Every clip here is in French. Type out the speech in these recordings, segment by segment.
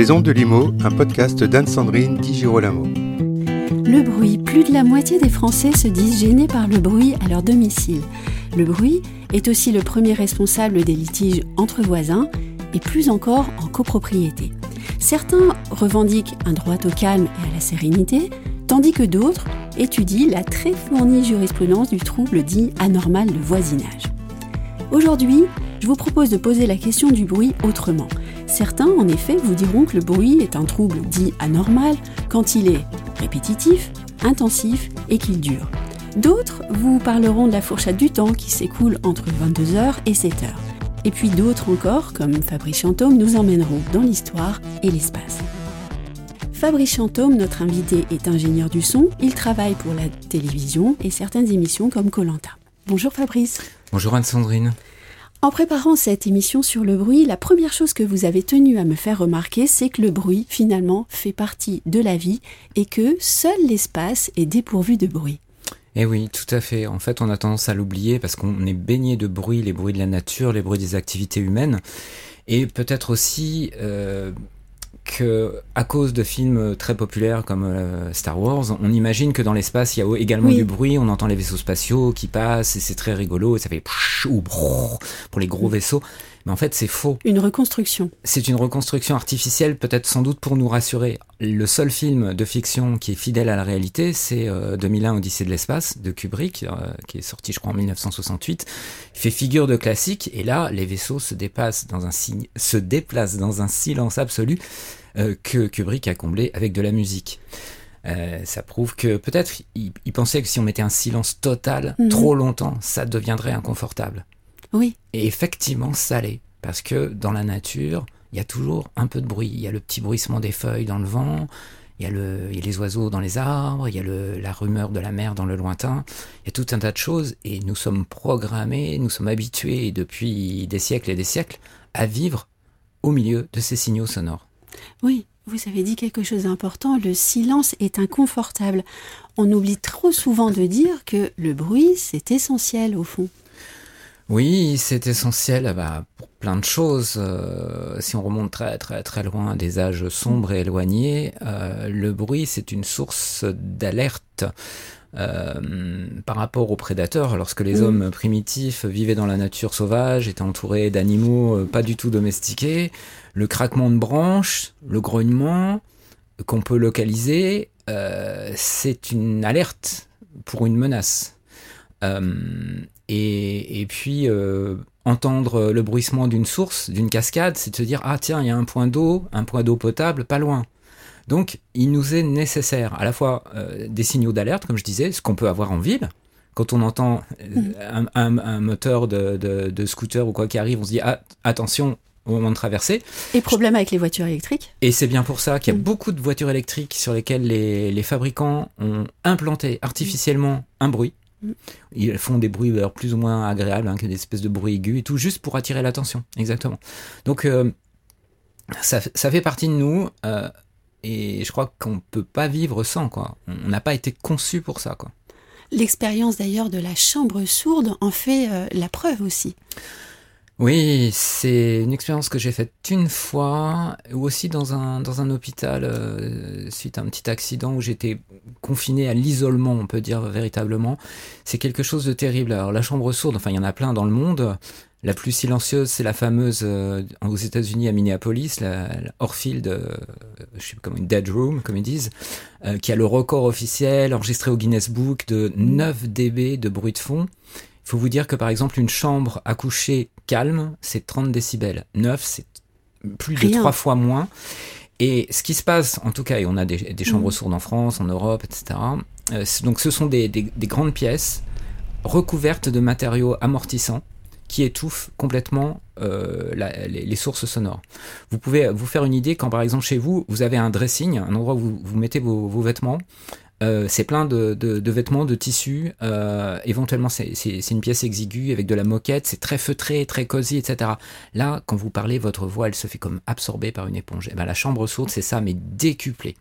Les Ondes de Limo, un podcast d'Anne-Sandrine Di Girolamo. Le bruit. Plus de la moitié des Français se disent gênés par le bruit à leur domicile. Le bruit est aussi le premier responsable des litiges entre voisins et plus encore en copropriété. Certains revendiquent un droit au calme et à la sérénité, tandis que d'autres étudient la très fournie jurisprudence du trouble dit anormal de voisinage. Aujourd'hui, je vous propose de poser la question du bruit autrement. Certains, en effet, vous diront que le bruit est un trouble dit anormal quand il est répétitif, intensif et qu'il dure. D'autres vous parleront de la fourchette du temps qui s'écoule entre 22h et 7h. Et puis d'autres encore, comme Fabrice Chantôme, nous emmèneront dans l'histoire et l'espace. Fabrice Chantôme, notre invité, est ingénieur du son. Il travaille pour la télévision et certaines émissions comme Colanta. Bonjour Fabrice. Bonjour Anne-Sandrine. En préparant cette émission sur le bruit, la première chose que vous avez tenu à me faire remarquer, c'est que le bruit, finalement, fait partie de la vie et que seul l'espace est dépourvu de bruit. Eh oui, tout à fait. En fait, on a tendance à l'oublier parce qu'on est baigné de bruit, les bruits de la nature, les bruits des activités humaines. Et peut-être aussi euh, que à cause de films très populaires comme euh, Star Wars, on imagine que dans l'espace il y a également du bruit, on entend les vaisseaux spatiaux qui passent et c'est très rigolo et ça fait ou pour les gros vaisseaux. Mais en fait, c'est faux. Une reconstruction. C'est une reconstruction artificielle, peut-être sans doute pour nous rassurer. Le seul film de fiction qui est fidèle à la réalité, c'est 2001 euh, Odyssée de l'espace de Kubrick, euh, qui est sorti, je crois, en 1968. Il fait figure de classique, et là, les vaisseaux se déplacent dans un, se déplacent dans un silence absolu euh, que Kubrick a comblé avec de la musique. ça prouve que peut-être il, pensait que si on mettait un silence total mhm. trop longtemps, ça deviendrait inconfortable. Oui. Et effectivement, ça l'est. Parce que dans la nature, il y a toujours un peu de bruit. Il y a le petit bruissement des feuilles dans le vent, il y a, le, les oiseaux dans les arbres, il y a la rumeur de la mer dans le lointain. Il y a tout un tas de choses et nous sommes programmés, nous sommes habitués depuis des siècles et des siècles à vivre au milieu de ces signaux sonores. Oui, vous avez dit quelque chose d'important, le silence est inconfortable. On oublie trop souvent de dire que le bruit, c'est essentiel au fond. Oui, c'est essentiel ah bah, pour plein de choses. Euh, si on remonte très très très loin des âges sombres et éloignés, euh, le bruit c'est une source d'alerte. Euh, par rapport aux prédateurs, lorsque les hommes primitifs vivaient dans la nature sauvage, étaient entourés d'animaux pas du tout domestiqués, le craquement de branches, le grognement qu'on peut localiser, c'est une alerte pour une menace. Et, puis, euh, entendre le bruissement d'une source, d'une cascade, c'est de se dire, ah tiens, il y a un point d'eau, un point d'eau potable, pas loin. Donc, il nous est nécessaire à la fois euh, des signaux d'alerte, comme je disais, ce qu'on peut avoir en ville. Quand on entend euh, un, moteur de, scooter ou quoi qui arrive, on se dit, ah, attention, au moment de traverser. Et problème avec les voitures électriques Et c'est bien pour ça qu'il y a mm. beaucoup de voitures électriques sur lesquelles les fabricants ont implanté artificiellement un bruit ils font des bruits plus ou moins agréables, hein, des espèces de bruits aigus et tout, juste pour attirer l'attention. Exactement. Donc, euh, ça, fait partie de nous. Euh, et je crois qu'on ne peut pas vivre sans. Quoi. On n'a pas été conçu pour ça. Quoi. L'expérience d'ailleurs de la chambre sourde en fait euh, la preuve aussi. Oui, c'est une expérience que j'ai faite une fois, ou aussi dans un, dans un hôpital, euh, suite à un petit accident où j'étais confiné à l'isolement, on peut dire véritablement. C'est quelque chose de terrible. Alors la chambre sourde, enfin il y en a plein dans le monde. La plus silencieuse, c'est la fameuse euh, aux États-Unis à Minneapolis, la, la Orfield, euh, je sais pas comment, une dead room, comme ils disent, qui a le record officiel enregistré au Guinness Book de 9 dB de bruit de fond. Il faut vous dire que par exemple une chambre à coucher calme, c'est 30 décibels. 9, c'est plus de trois fois moins. Et ce qui se passe, en tout cas, et on a des, chambres mm. sourdes en France, en Europe, etc. Euh, donc ce sont des, grandes pièces recouvertes de matériaux amortissants qui étouffent complètement euh, les, sources sonores. Vous pouvez vous faire une idée quand par exemple chez vous, vous avez un dressing, un endroit où vous, mettez vos, vos vêtements, euh, c'est plein de, vêtements, de tissus. Euh, éventuellement, c'est une pièce exiguë avec de la moquette. C'est très feutré, très cosy, etc. Là, quand vous parlez, votre voix, elle se fait comme absorbée par une éponge. Et eh ben, la chambre sourde, c'est ça, mais décuplé.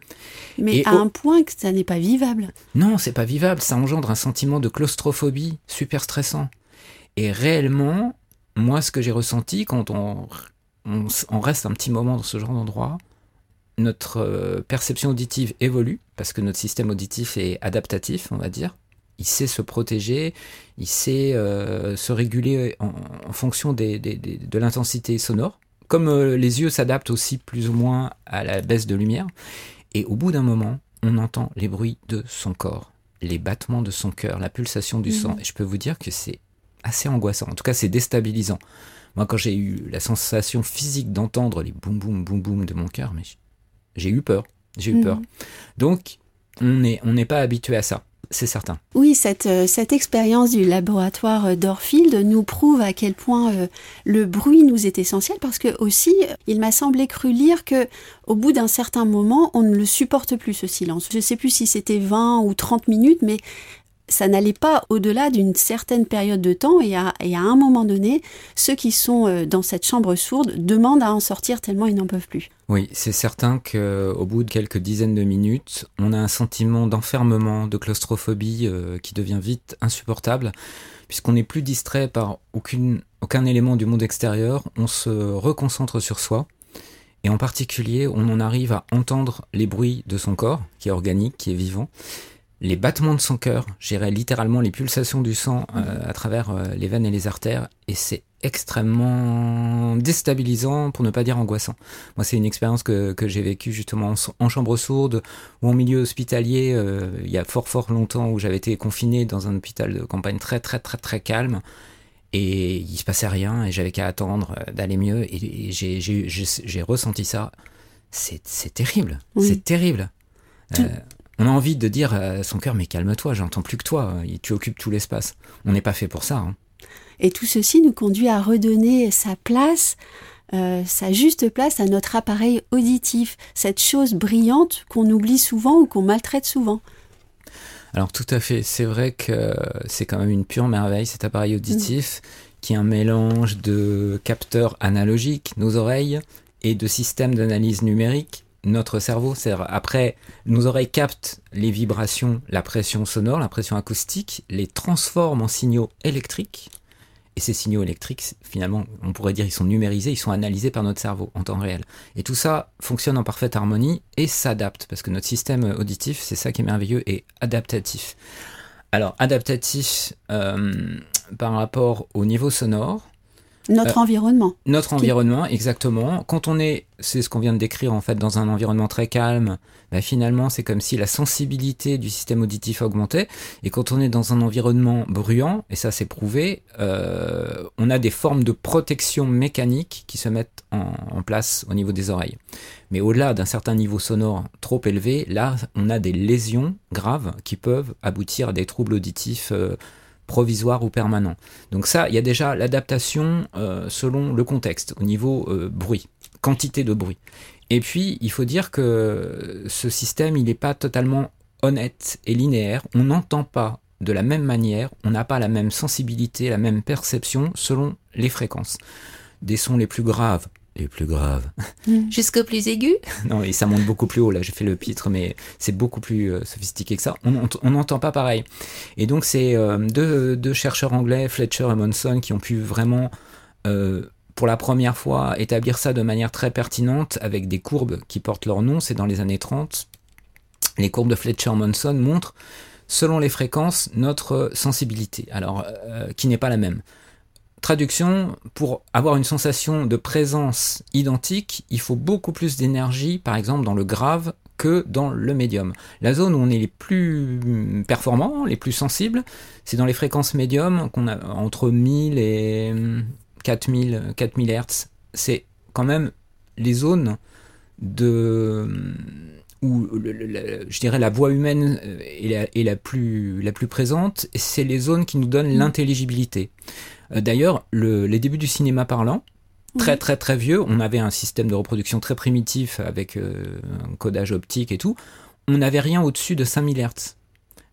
Mais à un point que ça n'est pas vivable. Non, c'est pas vivable. Ça engendre un sentiment de claustrophobie super stressant. Et réellement, moi, ce que j'ai ressenti quand on, on reste un petit moment dans ce genre d'endroit, notre perception auditive évolue, parce que notre système auditif est adaptatif, on va dire. Il sait se protéger, il sait se réguler en, fonction de l'intensité sonore. Comme les yeux s'adaptent aussi plus ou moins à la baisse de lumière. Et au bout d'un moment, on entend les bruits de son corps, les battements de son cœur, la pulsation du sang. Mhm. Et je peux vous dire que c'est assez angoissant. En tout cas, c'est déstabilisant. Moi, quand j'ai eu la sensation physique d'entendre les boum boum boum boum de mon cœur, mais j'ai eu peur. J'ai eu mhm. peur. Donc, on n'est on n'est pas habitué à ça c'est certain. Oui, cette, euh, cette expérience du laboratoire euh, d'Orfield nous prouve à quel point euh, le bruit nous est essentiel parce que aussi, il m'a semblé cru lire que au bout d'un certain moment, on ne le supporte plus ce silence. Je ne sais plus si c'était 20 ou 30 minutes, mais ça n'allait pas au-delà d'une certaine période de temps et à, un moment donné, ceux qui sont dans cette chambre sourde demandent à en sortir tellement ils n'en peuvent plus. Oui, c'est certain qu'au bout de quelques dizaines de minutes, on a un sentiment d'enfermement, de claustrophobie euh, qui devient vite insupportable, puisqu'on n'est plus distrait par aucun élément du monde extérieur, on se reconcentre sur soi, et en particulier, on en arrive à entendre les bruits de son corps, qui est organique, qui est vivant, les battements de son cœur, j'irais littéralement les pulsations du sang euh, à travers euh, les veines et les artères, et c'est extrêmement déstabilisant, pour ne pas dire angoissant. Moi, c'est une expérience que, que j'ai vécue justement en, chambre sourde ou en milieu hospitalier, euh, il y a fort fort longtemps, où j'avais été confiné dans un hôpital de campagne très très très très calme, et il se passait rien, et j'avais qu'à attendre d'aller mieux, et, j'ai ressenti ça. C'est terrible, c'est terrible on a envie de dire à son cœur, mais calme-toi, j'entends plus que toi, tu occupes tout l'espace. On n'est pas fait pour ça. Hein. Et tout ceci nous conduit à redonner sa place, euh, sa juste place à notre appareil auditif, cette chose brillante qu'on oublie souvent ou qu'on maltraite souvent. Alors tout à fait, c'est vrai que c'est quand même une pure merveille cet appareil auditif qui est un mélange de capteurs analogiques, nos oreilles, et de systèmes d'analyse numérique notre cerveau, après, nos oreilles captent les vibrations, la pression sonore, la pression acoustique, les transforment en signaux électriques. Et ces signaux électriques, finalement, on pourrait dire, ils sont numérisés, ils sont analysés par notre cerveau en temps réel. Et tout ça fonctionne en parfaite harmonie et s'adapte, parce que notre système auditif, c'est ça qui est merveilleux, et adaptatif. Alors, adaptatif euh, par rapport au niveau sonore, notre euh, environnement. Notre environnement, exactement. Quand on est, c'est ce qu'on vient de décrire en fait, dans un environnement très calme, bah, finalement c'est comme si la sensibilité du système auditif augmentait. Et quand on est dans un environnement bruyant, et ça c'est prouvé, euh, on a des formes de protection mécanique qui se mettent en, place au niveau des oreilles. Mais au-delà d'un certain niveau sonore trop élevé, là on a des lésions graves qui peuvent aboutir à des troubles auditifs. Euh, provisoire ou permanent. Donc ça, il y a déjà l'adaptation euh, selon le contexte, au niveau euh, bruit, quantité de bruit. Et puis, il faut dire que ce système, il n'est pas totalement honnête et linéaire. On n'entend pas de la même manière, on n'a pas la même sensibilité, la même perception selon les fréquences. Des sons les plus graves les plus graves. Jusqu'au plus aigu Non, et ça monte beaucoup plus haut. Là, j'ai fait le pitre, mais c'est beaucoup plus euh, sophistiqué que ça. On n'entend pas pareil. Et donc, c'est euh, deux, chercheurs anglais, Fletcher et Monson, qui ont pu vraiment, euh, pour la première fois, établir ça de manière très pertinente avec des courbes qui portent leur nom. C'est dans les années 30. Les courbes de Fletcher-Monson montrent, selon les fréquences, notre sensibilité. Alors, qui n'est pas la même. Traduction, pour avoir une sensation de présence identique, il faut beaucoup plus d'énergie, par exemple dans le grave, que dans le médium. La zone où on est les plus performants, les plus sensibles, c'est dans les fréquences médium qu'on a entre 1000 et 4000, 4000 Hz. C'est quand même les zones de où je dirais la voix humaine est la, plus, la plus présente, c'est les zones qui nous donnent mmh. l'intelligibilité. Euh, d'ailleurs, les débuts du cinéma parlant, très très très vieux, on avait un système de reproduction très primitif avec euh, un codage optique et tout, on n'avait rien au-dessus de 5000 Hz.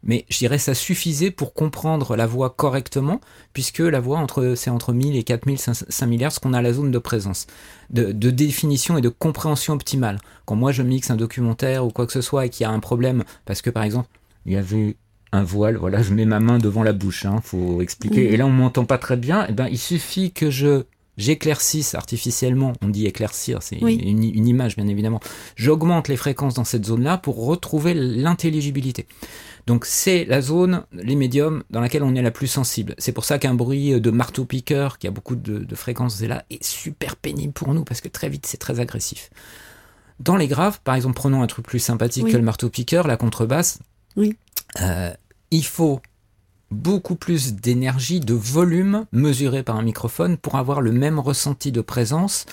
Mais je dirais ça suffisait pour comprendre la voix correctement, puisque la voix entre, c'est entre 1000 et 4000, 5000 Hz qu'on a la zone de présence, de, de, définition et de compréhension optimale. Quand moi je mixe un documentaire ou quoi que ce soit et qu'il y a un problème, parce que par exemple, il y avait un voile, voilà, je mets ma main devant la bouche, hein, faut expliquer. Et là, on m'entend pas très bien. Eh ben, il suffit que je j'éclaircisse artificiellement, on dit éclaircir, c'est une, une, image bien évidemment, j'augmente les fréquences dans cette zone-là pour retrouver l'intelligibilité. Donc c'est la zone, les médiums, dans laquelle on est la plus sensible. C'est pour ça qu'un bruit de marteau-piqueur, qui a beaucoup de, fréquences là, est super pénible pour nous, parce que très vite c'est très agressif. Dans les graves, par exemple, prenons un truc plus sympathique que le marteau-piqueur, la contrebasse. Oui. Euh, il faut beaucoup plus d'énergie, de volume mesuré par un microphone pour avoir le même ressenti de présence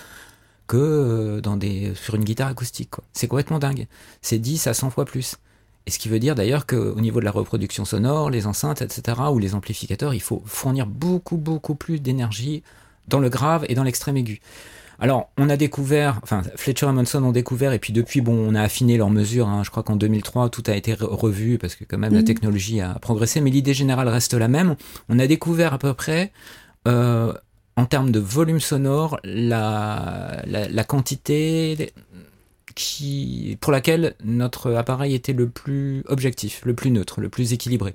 que euh, sur une guitare acoustique. C'est complètement dingue. C'est 10 à 100 fois plus. Et ce qui veut dire d'ailleurs qu'au niveau de la reproduction sonore, les enceintes, etc., ou les amplificateurs, il faut fournir beaucoup, beaucoup plus d'énergie dans le grave et dans l'extrême aigu. Alors, on a découvert, enfin, Fletcher et Monson ont découvert, et puis depuis, bon, on a affiné leurs mesures. Hein. Je crois qu'en 2003, tout a été revu parce que quand même la mm. technologie a progressé, mais l'idée générale reste la même. On a découvert à peu près, euh, en termes de volume sonore, la, la, la quantité qui, pour laquelle notre appareil était le plus objectif, le plus neutre, le plus équilibré.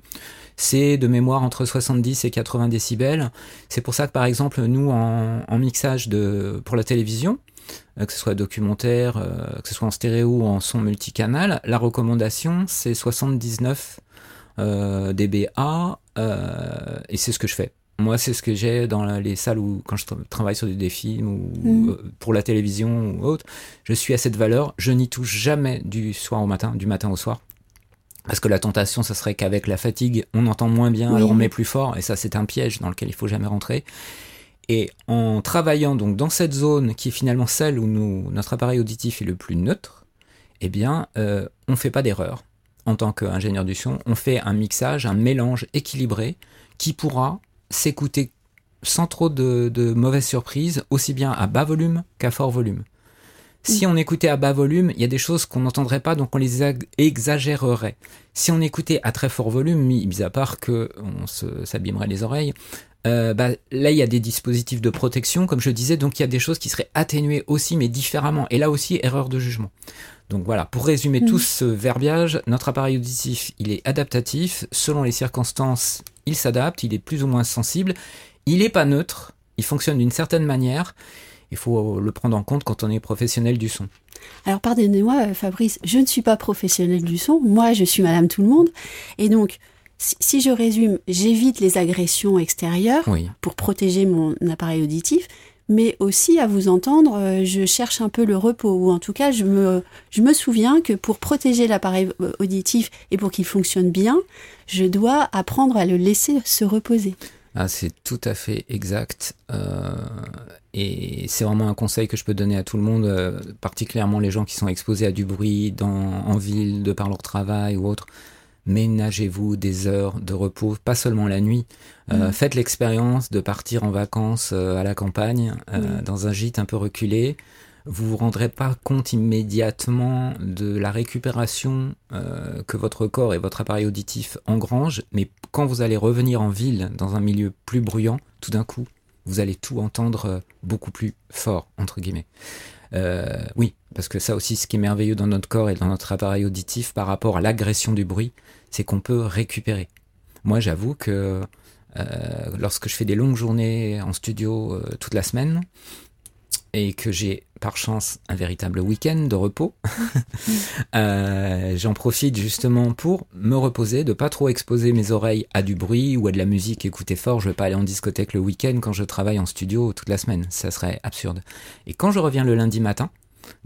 C'est de mémoire entre 70 et 80 décibels. C'est pour ça que par exemple nous en, mixage de, pour la télévision, euh, que ce soit documentaire, euh, que ce soit en stéréo ou en son multicanal, la recommandation c'est 79 euh, dBA et c'est ce que je fais. Moi, c'est ce que j'ai dans les salles où, quand je travaille sur des films ou mm. euh, pour la télévision ou autre, je suis à cette valeur. Je n'y touche jamais du soir au matin, du matin au soir. Parce que la tentation, ça serait qu'avec la fatigue, on entend moins bien, alors on met plus fort, et ça, c'est un piège dans lequel il faut jamais rentrer. Et en travaillant donc dans cette zone qui est finalement celle où nous, notre appareil auditif est le plus neutre, eh bien, euh, on ne fait pas d'erreur en tant qu'ingénieur du son. On fait un mixage, un mélange équilibré qui pourra s'écouter sans trop de, mauvaises surprises, aussi bien à bas volume qu'à fort volume. Si on écoutait à bas volume, il y a des choses qu'on n'entendrait pas, donc on les exagérerait. Si on écoutait à très fort volume, mis à part que on s'abîmerait les oreilles, euh, bah, là il y a des dispositifs de protection, comme je disais, donc il y a des choses qui seraient atténuées aussi, mais différemment. Et là aussi, erreur de jugement. Donc voilà, pour résumer tout ce verbiage, notre appareil auditif, il est adaptatif, selon les circonstances, il s'adapte, il est plus ou moins sensible, il n'est pas neutre, il fonctionne d'une certaine manière, il faut le prendre en compte quand on est professionnel du son. Alors pardonnez-moi Fabrice, je ne suis pas professionnel du son, moi je suis madame tout le monde, et donc si je résume, j'évite les agressions extérieures pour protéger mon appareil auditif, mais aussi à vous entendre, euh, je cherche un peu le repos, ou en tout cas, je me, je me souviens que pour protéger l'appareil euh, auditif et pour qu'il fonctionne bien, je dois apprendre à le laisser se reposer. Ah, c'est tout à fait exact. Euh, et c'est vraiment un conseil que je peux donner à tout le monde, particulièrement les gens qui sont exposés à du bruit dans, en ville, de par leur travail ou autre ménagez-vous des heures de repos, pas seulement la nuit. Euh, mm. Faites l'expérience de partir en vacances euh, à la campagne, euh, dans un gîte un peu reculé. Vous vous rendrez pas compte immédiatement de la récupération que votre corps et votre appareil auditif engrangent, mais quand vous allez revenir en ville, dans un milieu plus bruyant, tout d'un coup, vous allez tout entendre beaucoup plus fort, entre guillemets. oui, parce que ça aussi, ce qui est merveilleux dans notre corps et dans notre appareil auditif par rapport à l'agression du bruit, c'est qu'on peut récupérer. Moi, j'avoue que euh, lorsque je fais des longues journées en studio euh, toute la semaine et que j'ai par chance un véritable week-end de repos, euh, j'en profite justement pour me reposer, de pas trop exposer mes oreilles à du bruit ou à de la musique écoutée fort. Je vais pas aller en discothèque le week-end quand je travaille en studio toute la semaine, ça serait absurde. Et quand je reviens le lundi matin,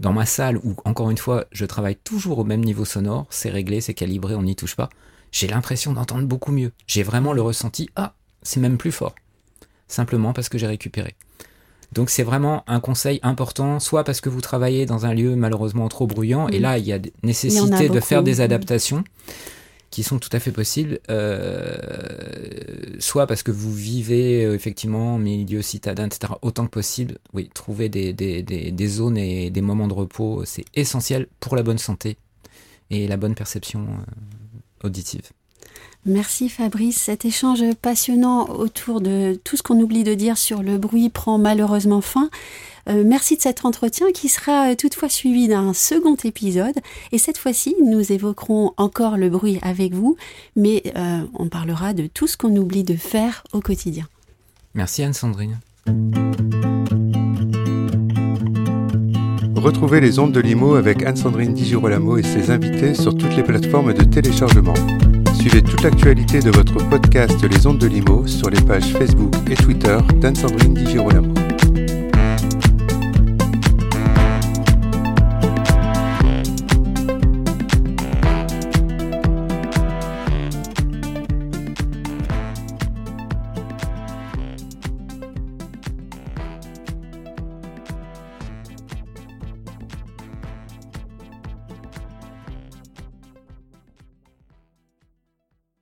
dans ma salle où, encore une fois, je travaille toujours au même niveau sonore, c'est réglé, c'est calibré, on n'y touche pas, j'ai l'impression d'entendre beaucoup mieux. J'ai vraiment le ressenti, ah, c'est même plus fort. Simplement parce que j'ai récupéré. Donc c'est vraiment un conseil important, soit parce que vous travaillez dans un lieu malheureusement trop bruyant, et là il y a nécessité de faire des adaptations qui sont tout à fait possibles, euh, soit parce que vous vivez euh, effectivement en milieu citadin, etc., autant que possible, oui, trouver des, des, des, des zones et des moments de repos, c'est essentiel pour la bonne santé et la bonne perception euh, auditive. Merci Fabrice. Cet échange passionnant autour de tout ce qu'on oublie de dire sur le bruit prend malheureusement fin. Euh, merci de cet entretien qui sera toutefois suivi d'un second épisode. Et cette fois-ci, nous évoquerons encore le bruit avec vous, mais euh, on parlera de tout ce qu'on oublie de faire au quotidien. Merci Anne-Sandrine. Retrouvez les ondes de Limo avec Anne-Sandrine Di Girolamo et ses invités sur toutes les plateformes de téléchargement. Suivez toute l'actualité de votre podcast Les ondes de Limo sur les pages Facebook et Twitter d'Anne-Sandrine Di Girolamo.